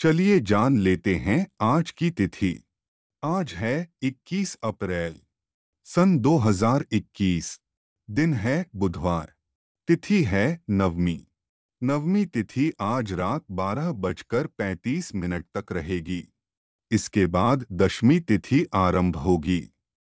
चलिए जान लेते हैं आज की तिथि। आज है 21 अप्रैल, सन 2021 दिन है बुधवार, तिथि है नवमी। नवमी तिथि आज रात बारह बजकर पैंतीस मिनट तक रहेगी। इसके बाद दशमी तिथि आरंभ होगी।